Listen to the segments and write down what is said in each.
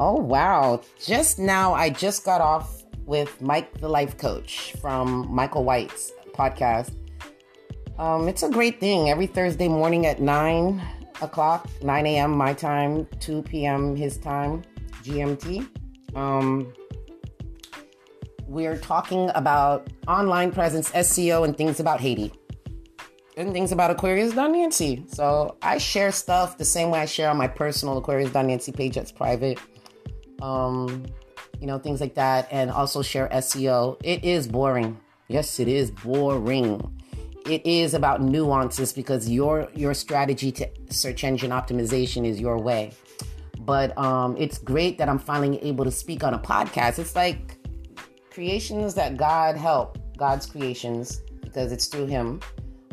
Oh, wow. Just now, I just got off with Mike, the life coach from Michael White's podcast. Um, it's a great thing. Every Thursday morning at 9 o'clock, 9 a.m. my time, 2 p.m. his time, GMT. Um, we're talking about online presence, SEO, and things about Haiti and things about Aquarius Dawn Nancy. So I share stuff the same way I share on my personal Aquarius Dawn Nancy page that's private um, you know, things like that, and also share SEO. It is boring. Yes, it is boring. It is about nuances because your your strategy to search engine optimization is your way. But um, it's great that I'm finally able to speak on a podcast. It's like creations that God help, God's creations, because it's through Him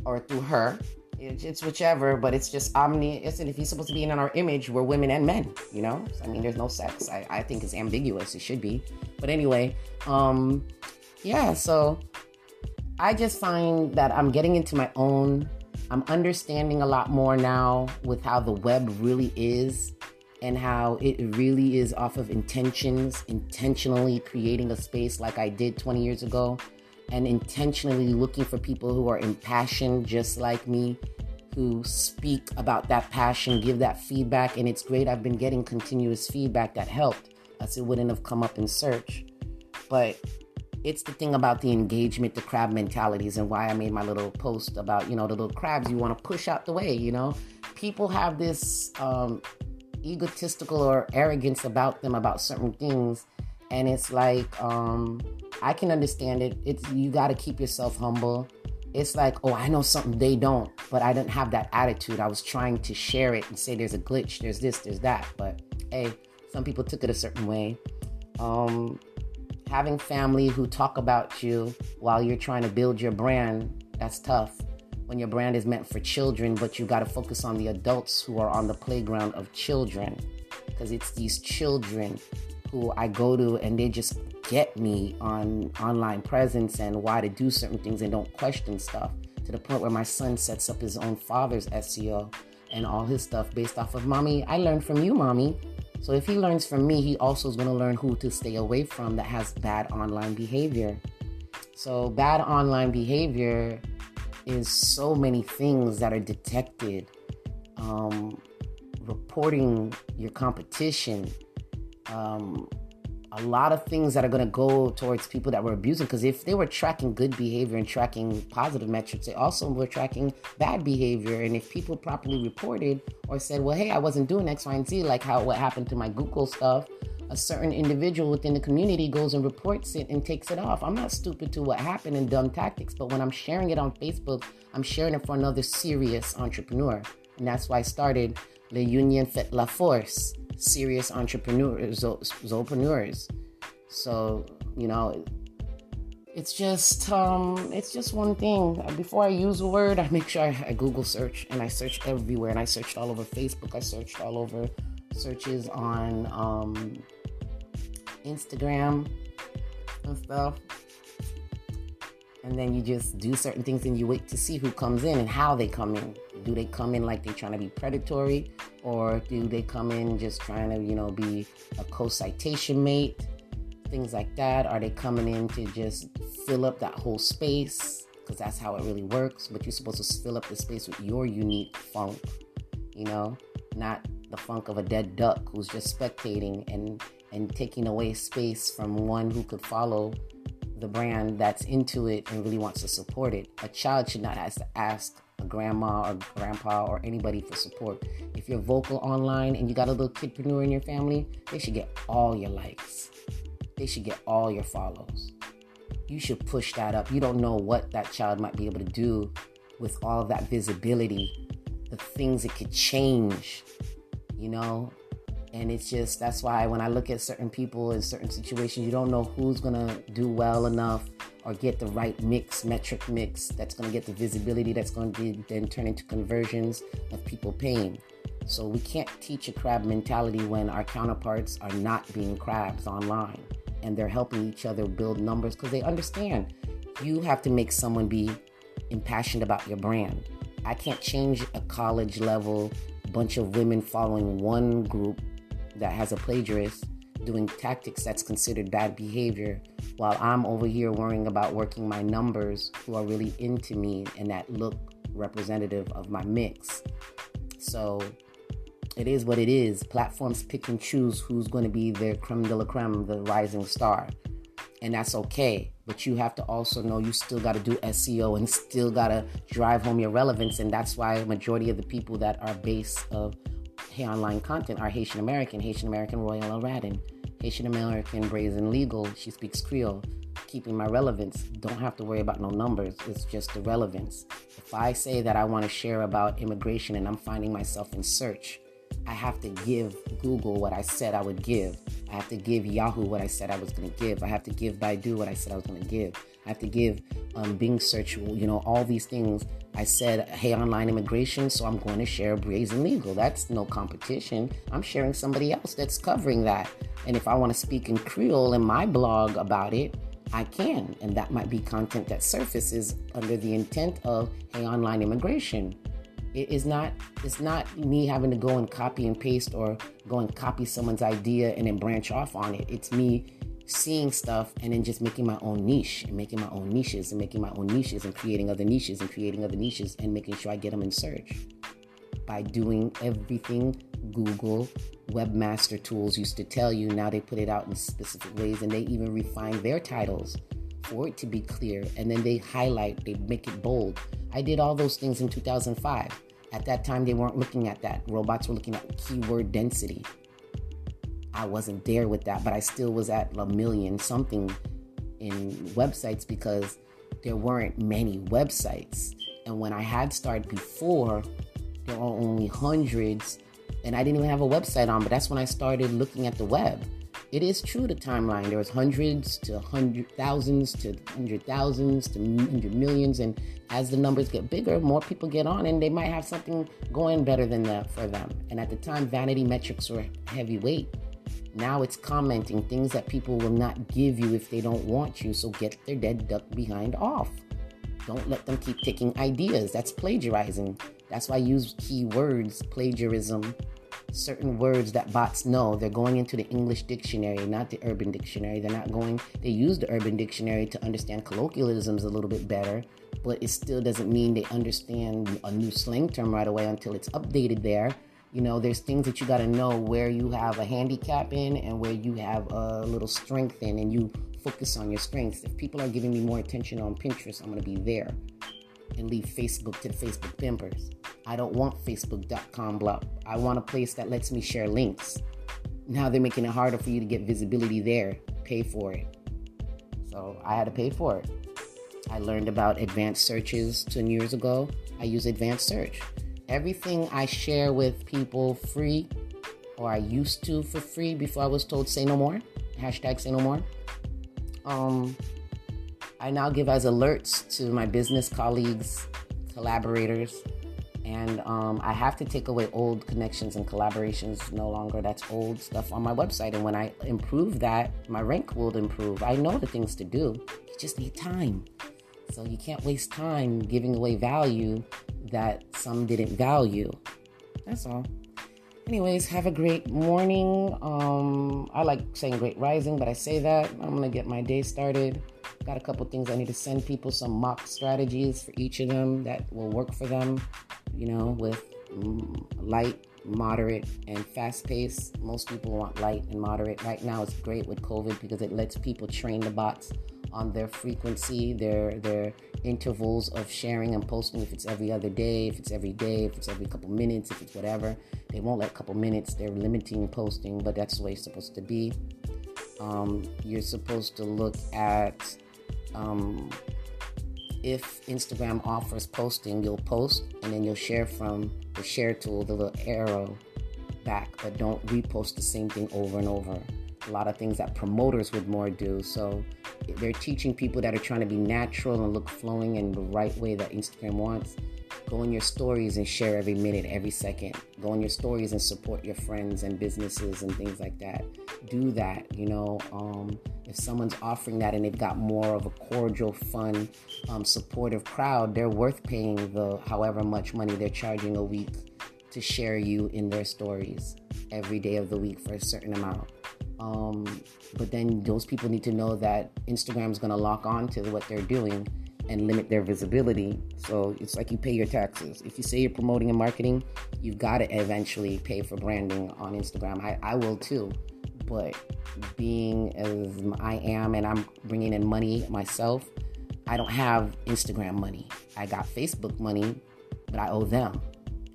or through her it's whichever, but it's just omni. It's if he's supposed to be in our image, we're women and men. You know, I mean, there's no sex. I, I think it's ambiguous. It should be, but anyway, um, yeah. So I just find that I'm getting into my own. I'm understanding a lot more now with how the web really is and how it really is off of intentions, intentionally creating a space like I did 20 years ago and intentionally looking for people who are impassioned just like me, who speak about that passion, give that feedback. And it's great. I've been getting continuous feedback that helped, else it wouldn't have come up in search. But it's the thing about the engagement, the crab mentalities, and why I made my little post about, you know, the little crabs you want to push out the way, you know? People have this um, egotistical or arrogance about them about certain things. And it's like, um, I can understand it. It's you got to keep yourself humble. It's like, oh, I know something they don't, but I didn't have that attitude. I was trying to share it and say there's a glitch, there's this, there's that. But hey, some people took it a certain way. Um, having family who talk about you while you're trying to build your brand, that's tough. When your brand is meant for children, but you got to focus on the adults who are on the playground of children. Because it's these children who I go to and they just get me on online presence and why to do certain things and don't question stuff to the point where my son sets up his own father's SEO and all his stuff based off of mommy. I learned from you, mommy. So if he learns from me, he also is going to learn who to stay away from that has bad online behavior. So bad online behavior is so many things that are detected. Um, reporting your competition, um, a lot of things that are going to go towards people that were abusing because if they were tracking good behavior and tracking positive metrics they also were tracking bad behavior. And if people properly reported or said well hey i wasn't doing x y and z like how what happened to my google stuff a certain individual within the community goes and reports it and takes it off. I'm not stupid to what happened and dumb tactics but when i'm sharing it on facebook i'm sharing it for another serious entrepreneur. And that's why i started le union fait la force serious entrepreneurs. So, you know, it's just um, it's just one thing. Before I use a word, I make sure I, I, Google search and I search everywhere. And I searched all over Facebook. I searched all over searches on um, Instagram and stuff. And then you just do certain things and you wait to see who comes in and how they come in. Do they come in like they're trying to be predatory? Or do they come in just trying to, you know, be a co citation mate? Things like that. Are they coming in to just fill up that whole space? Because that's how it really works. But you're supposed to fill up the space with your unique funk, you know, not the funk of a dead duck who's just spectating and and taking away space from one who could follow the brand that's into it and really wants to support it. A child should not have to ask grandma or grandpa or anybody for support. If you're vocal online and you got a little kidpreneur in your family, they should get all your likes. They should get all your follows. You should push that up. You don't know what that child might be able to do with all of that visibility, the things it could change, you know? And it's just that's why when I look at certain people in certain situations, you don't know who's gonna do well enough or get the right mix, metric mix that's going to get the visibility that's going to then turn into conversions of people paying. So we can't teach a crab mentality when our counterparts are not being crabs online and they're helping each other build numbers because they understand you have to make someone be impassioned about your brand. I can't change a college level bunch of women following one group that has a plagiarist doing tactics that's considered bad behavior while I'm over here worrying about working my numbers who are really into me and that look representative of my mix. So it is what it is. Platforms pick and choose who's going to be their creme de la creme, the rising star. And that's okay. But you have to also know you still got to do SEO and still got to drive home your relevance. And that's why a majority of the people that are base of Hey Online content are Haitian American, Haitian American Royal Aladdin, Haitian American Brazen Legal. She speaks Creole keeping my relevance. Don't have to worry about no numbers. It's just the relevance. If I say that I want to share about immigration and I'm finding myself in search, I have to give Google what I said I would give. I have to give Yahoo what I said I was going to give. I have to give Baidu what I said I was going to give. I have to give um, Bing search, you know, all these things. I said, hey, online immigration, so I'm going to share Brazen Legal. That's no competition. I'm sharing somebody else that's covering that. And if I want to speak in Creole in my blog about it, I can. And that might be content that surfaces under the intent of, hey, online immigration. It is not it's not me having to go and copy and paste or go and copy someone's idea and then branch off on it. It's me seeing stuff and then just making my own niche and making my own niches and making my own niches and creating other niches and creating other niches and making sure I get them in search by doing everything Google webmaster tools used to tell you. Now they put it out in specific ways and they even refine their titles for it to be clear. And then they highlight, they make it bold. I did all those things in 2005. At that time, they weren't looking at that. Robots were looking at keyword density. I wasn't there with that, but I still was at a million something in websites because there weren't many websites. And when I had started before, there were only hundreds and I didn't even have a website on, but that's when I started looking at the web. It is true the timeline. There was hundreds to hundred thousands to hundred thousands to hundred millions, and as the numbers get bigger, more people get on, and they might have something going better than that for them. And at the time, vanity metrics were heavyweight. Now it's commenting things that people will not give you if they don't want you. So get their dead duck behind off. Don't let them keep taking ideas. That's plagiarizing. That's why I use keywords, plagiarism, certain words that bots know. They're going into the English dictionary, not the urban dictionary. They're not going, they use the urban dictionary to understand colloquialisms a little bit better, but it still doesn't mean they understand a new slang term right away until it's updated there. You know, there's things that you got to know where you have a handicap in and where you have a little strength in, and you focus on your strengths. If people are giving me more attention on Pinterest, I'm going to be there and leave Facebook to the Facebook pimpers. I don't want Facebook.com blah. I want a place that lets me share links. Now they're making it harder for you to get visibility there. Pay for it. So I had to pay for it. I learned about advanced searches 10 years ago. I use advanced search. Everything I share with people free, or I used to for free before I was told say no more. Hashtag say no more. Um, I now give as alerts to my business colleagues, collaborators, and um, I have to take away old connections and collaborations. No longer that's old stuff on my website. And when I improve that, my rank will improve. I know the things to do. You just need time. So you can't waste time giving away value that some didn't value. That's all. Anyways, have a great morning. Um, I like saying great rising, but I say that I'm gonna get my day started. Got a couple things I need to send people some mock strategies for each of them that will work for them, you know, with light, moderate, and fast pace. Most people want light and moderate. Right now, it's great with COVID because it lets people train the bots on their frequency, their their intervals of sharing and posting. If it's every other day, if it's every day, if it's every couple minutes, if it's whatever, they won't let couple minutes. They're limiting posting, but that's the way it's supposed to be. Um, you're supposed to look at um, if Instagram offers posting, you'll post and then you'll share from the share tool, the little arrow back, but don't repost the same thing over and over. A lot of things that promoters would more do. So they're teaching people that are trying to be natural and look flowing in the right way that Instagram wants. Go in your stories and share every minute, every second. Go in your stories and support your friends and businesses and things like that. Do that, you know. Um, if someone's offering that and they've got more of a cordial, fun, um, supportive crowd, they're worth paying the however much money they're charging a week to share you in their stories every day of the week for a certain amount. Um, but then those people need to know that Instagram is going to lock on to what they're doing and limit their visibility. So it's like you pay your taxes. If you say you're promoting and marketing, you've got to eventually pay for branding on Instagram. I, I will too. But being as I am and I'm bringing in money myself, I don't have Instagram money. I got Facebook money, but I owe them.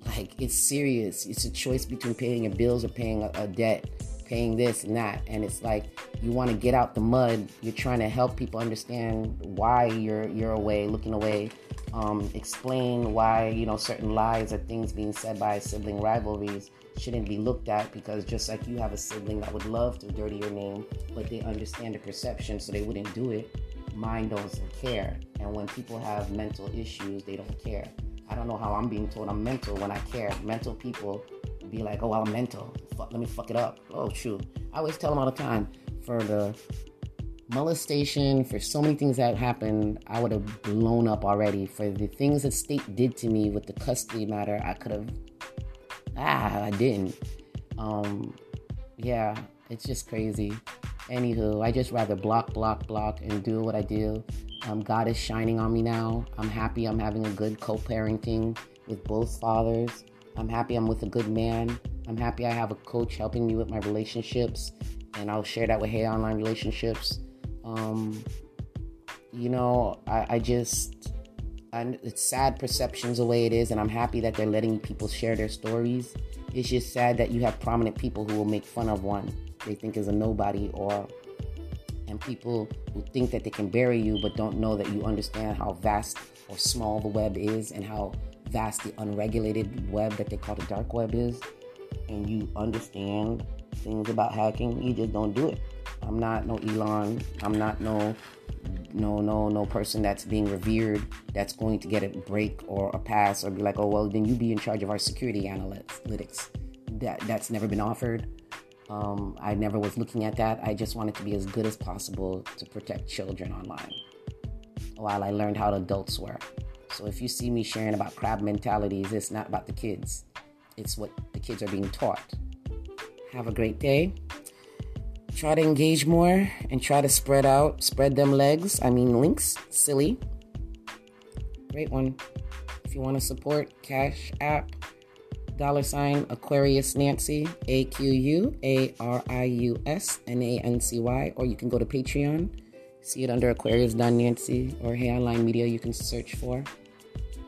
Like it's serious. It's a choice between paying your bills or paying a, a debt paying this and that. And it's like you want to get out the mud. You're trying to help people understand why you're you're away, looking away. Um, explain why you know certain lies or things being said by sibling rivalries shouldn't be looked at because just like you have a sibling that would love to dirty your name, but they understand the perception, so they wouldn't do it. Mine doesn't care, and when people have mental issues, they don't care. I don't know how I'm being told I'm mental when I care. Mental people be like, oh, I'm mental. Fuck, let me fuck it up. Oh, shoot. I always tell them all the time for the molestation, for so many things that happened, I would have blown up already. For the things that state did to me with the custody matter, I could have. Ah, I didn't. Um, yeah, it's just crazy. Anywho, I just rather block, block, block, and do what I do. Um, God is shining on me now. I'm happy. I'm having a good co-parenting with both fathers. I'm happy I'm with a good man. I'm happy I have a coach helping me with my relationships, and I'll share that with Hey Online Relationships. Um, you know, I, I just, I, it's sad perceptions the way it is, and I'm happy that they're letting people share their stories. It's just sad that you have prominent people who will make fun of one they think is a nobody, or and people who think that they can bury you but don't know that you understand how vast or small the web is and how vastly unregulated web that they call the dark web is, and you understand things about hacking, you just don't do it. I'm not no Elon. I'm not no no no no person that's being revered that's going to get a break or a pass or be like, oh well, then you be in charge of our security analytics. That that's never been offered. Um, I never was looking at that. I just wanted to be as good as possible to protect children online while I learned how adults were. So if you see me sharing about crab mentalities, it's not about the kids, it's what the kids are being taught. Have a great day. Try to engage more and try to spread out, spread them legs. I mean, links, silly. Great one. If you want to support Cash App, dollar sign Aquarius Nancy, A Q U A R I U S N A N C Y, or you can go to Patreon. See it under Aquarius Dawn Nancy or Hey Online Media, you can search for.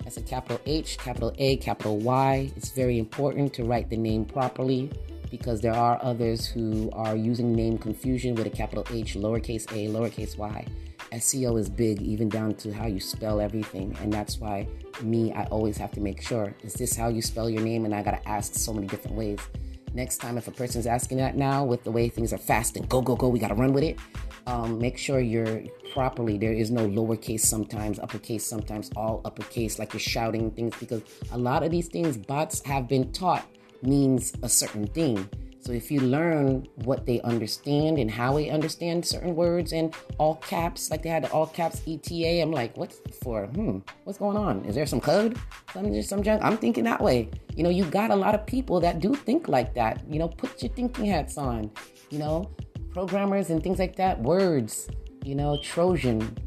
That's a capital H, capital A, capital Y. It's very important to write the name properly because there are others who are using name confusion with a capital H, lowercase a, lowercase y. SEO is big, even down to how you spell everything. And that's why me, I always have to make sure is this how you spell your name? And I gotta ask so many different ways. Next time, if a person's asking that now, with the way things are fast and go, go, go, we gotta run with it, um, make sure you're properly. There is no lowercase sometimes, uppercase sometimes, all uppercase, like you're shouting things, because a lot of these things bots have been taught means a certain thing. So if you learn what they understand and how they understand certain words and all caps, like they had all caps ETA, I'm like, what's for? Hmm, what's going on? Is there some code? Some some junk? I'm thinking that way. You know, you got a lot of people that do think like that. You know, put your thinking hats on. You know, programmers and things like that, words, you know, Trojan,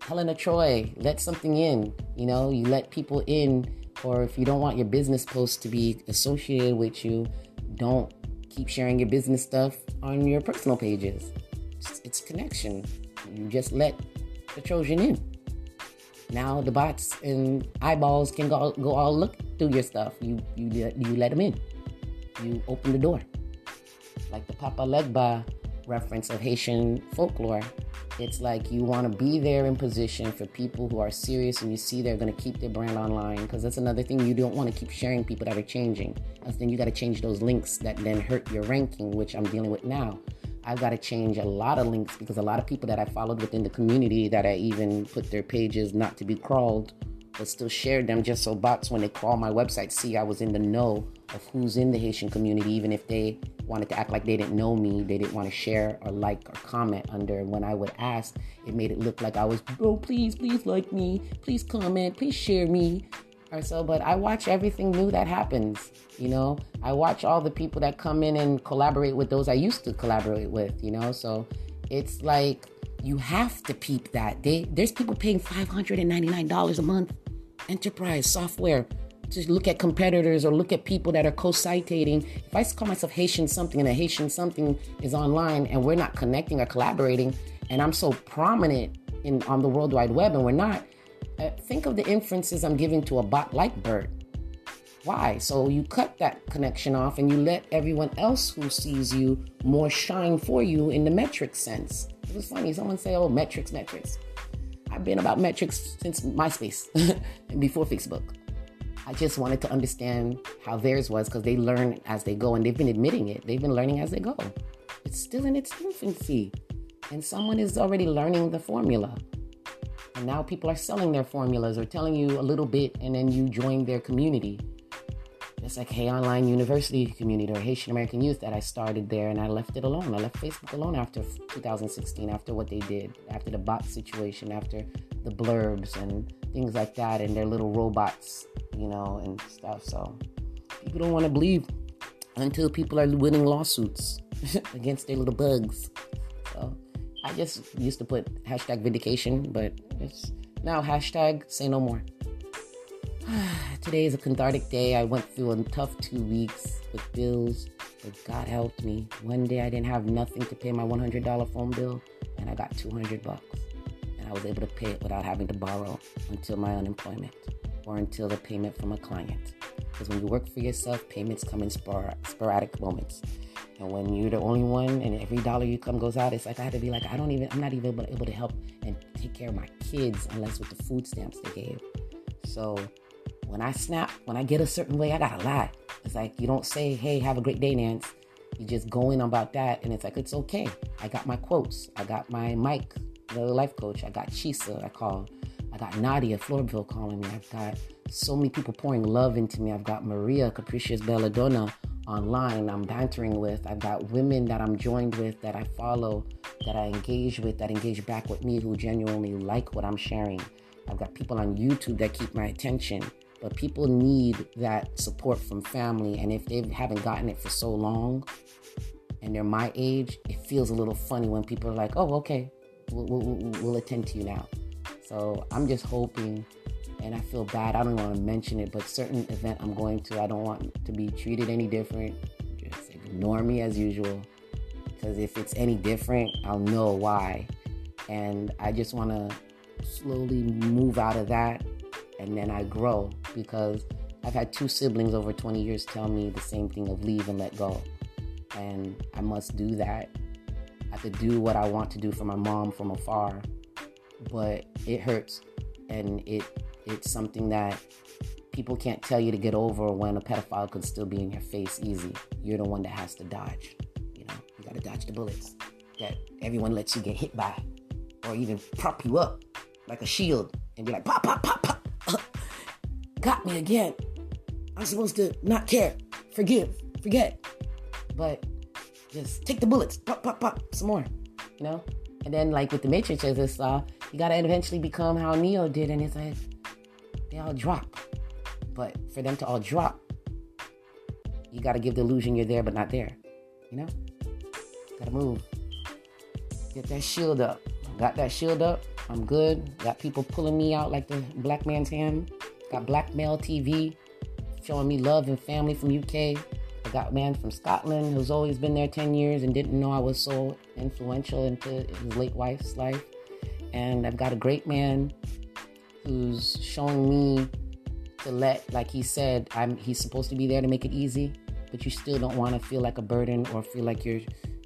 Helena Troy, let something in, you know, you let people in, or if you don't want your business posts to be associated with you, don't keep sharing your business stuff on your personal pages. It's, it's connection. You just let the Trojan in. Now the bots and eyeballs can go, go all look through your stuff. You you you let them in. You open the door. Like the Papa Legba reference of Haitian folklore. It's like you want to be there in position for people who are serious and you see they're going to keep their brand online because that's another thing you don't want to keep sharing people that are changing. That's then you got to change those links that then hurt your ranking, which I'm dealing with now. I've got to change a lot of links because a lot of people that I followed within the community that I even put their pages not to be crawled, but still shared them just so bots when they crawl my website see I was in the know of who's in the Haitian community, even if they wanted to act like they didn't know me, they didn't want to share or like or comment under. When I would ask, it made it look like I was, bro, please, please like me, please comment, please share me. or so, but I watch everything new that happens. You know, I watch all the people that come in and collaborate with those I used to collaborate with. You know, so it's like you have to peep that. They there's people paying five hundred and ninety nine dollars a month, enterprise software to look at competitors or look at people that are co-citating. If I call myself Haitian something and a Haitian something is online and we're not connecting or collaborating, and I'm so prominent in on the World Wide Web and we're not, uh, think of the inferences I'm giving to a bot like BERT. Why? So you cut that connection off and you let everyone else who sees you more shine for you in the metric sense. It was funny. Someone say, "Oh, metrics, metrics." I've been about metrics since MySpace and before Facebook. I just wanted to understand how theirs was because they learn as they go and they've been admitting it. They've been learning as they go. It's still in its infancy. And someone is already learning the formula. And now people are selling their formulas or telling you a little bit and then you join their community. It's like Hey Online University community or Haitian American Youth that I started there and I left it alone. I left Facebook alone after 2016, after what they did, after the bot situation, after the blurbs and things like that and their little robots you know, and stuff. So people don't want to believe until people are winning lawsuits against their little bugs. So I just used to put hashtag vindication, but it's now hashtag say no more. Today is a cathartic day. I went through a tough two weeks with bills, but God helped me. One day I didn't have nothing to pay my $100 phone bill, and I got 200 bucks. And I was able to pay it without having to borrow until my unemployment or until the payment from a client. Because when you work for yourself, payments come in spor- sporadic moments. And when you're the only one and every dollar you come goes out, it's like I had to be like, I don't even, I'm not even able to help and take care of my kids unless with the food stamps they gave. So when I snap, when I get a certain way, I gotta lie. It's like you don't say, hey, have a great day, Nance. You just go in about that and it's like, it's okay. I got my quotes. I got my Mike, the life coach. I got Chisa, I call I got Nadia Flourville calling me. I've got so many people pouring love into me. I've got Maria Capricious Belladonna online I'm bantering with. I've got women that I'm joined with that I follow, that I engage with, that engage back with me who genuinely like what I'm sharing. I've got people on YouTube that keep my attention. But people need that support from family. And if they haven't gotten it for so long and they're my age, it feels a little funny when people are like, oh, okay, we'll, we'll, we'll attend to you now. So I'm just hoping, and I feel bad. I don't want to mention it, but certain event I'm going to, I don't want to be treated any different. Just ignore me as usual, because if it's any different, I'll know why. And I just want to slowly move out of that, and then I grow because I've had two siblings over 20 years tell me the same thing of leave and let go. And I must do that. I have to do what I want to do for my mom from afar but it hurts and it it's something that people can't tell you to get over when a pedophile could still be in your face easy. You're the one that has to dodge. You know, you gotta dodge the bullets that everyone lets you get hit by, or even prop you up like a shield and be like, pop, pop, pop, pop. Got me again. I'm supposed to not care, forgive, forget, but just take the bullets, pop, pop, pop, some more. You know, and then like with the Matrix, as I saw, you gotta eventually become how Neo did, and it's like they all drop. But for them to all drop, you gotta give the illusion you're there but not there. You know? Gotta move. Get that shield up. Got that shield up. I'm good. Got people pulling me out like the black man's hand. Got black Blackmail TV showing me love and family from UK. I got man from Scotland who's always been there 10 years and didn't know I was so influential into his late wife's life. And I've got a great man who's showing me to let, like he said, I'm he's supposed to be there to make it easy, but you still don't want to feel like a burden or feel like you're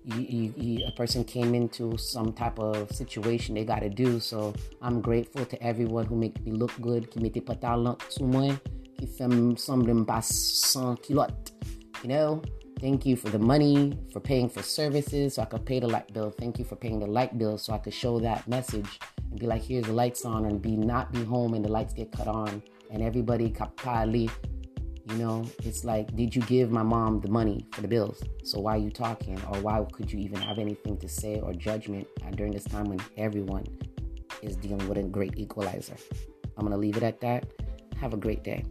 you, you, you, a person came into some type of situation they got to do. So I'm grateful to everyone who make me look good, qui pantalon sous moi, qui fait sembler pas sans. You know, Thank you for the money, for paying for services so I could pay the light bill. Thank you for paying the light bill so I could show that message and be like, here's the lights on and be not be home and the lights get cut on and everybody kapali. You know, it's like, did you give my mom the money for the bills? So why are you talking? Or why could you even have anything to say or judgment during this time when everyone is dealing with a great equalizer? I'm gonna leave it at that. Have a great day.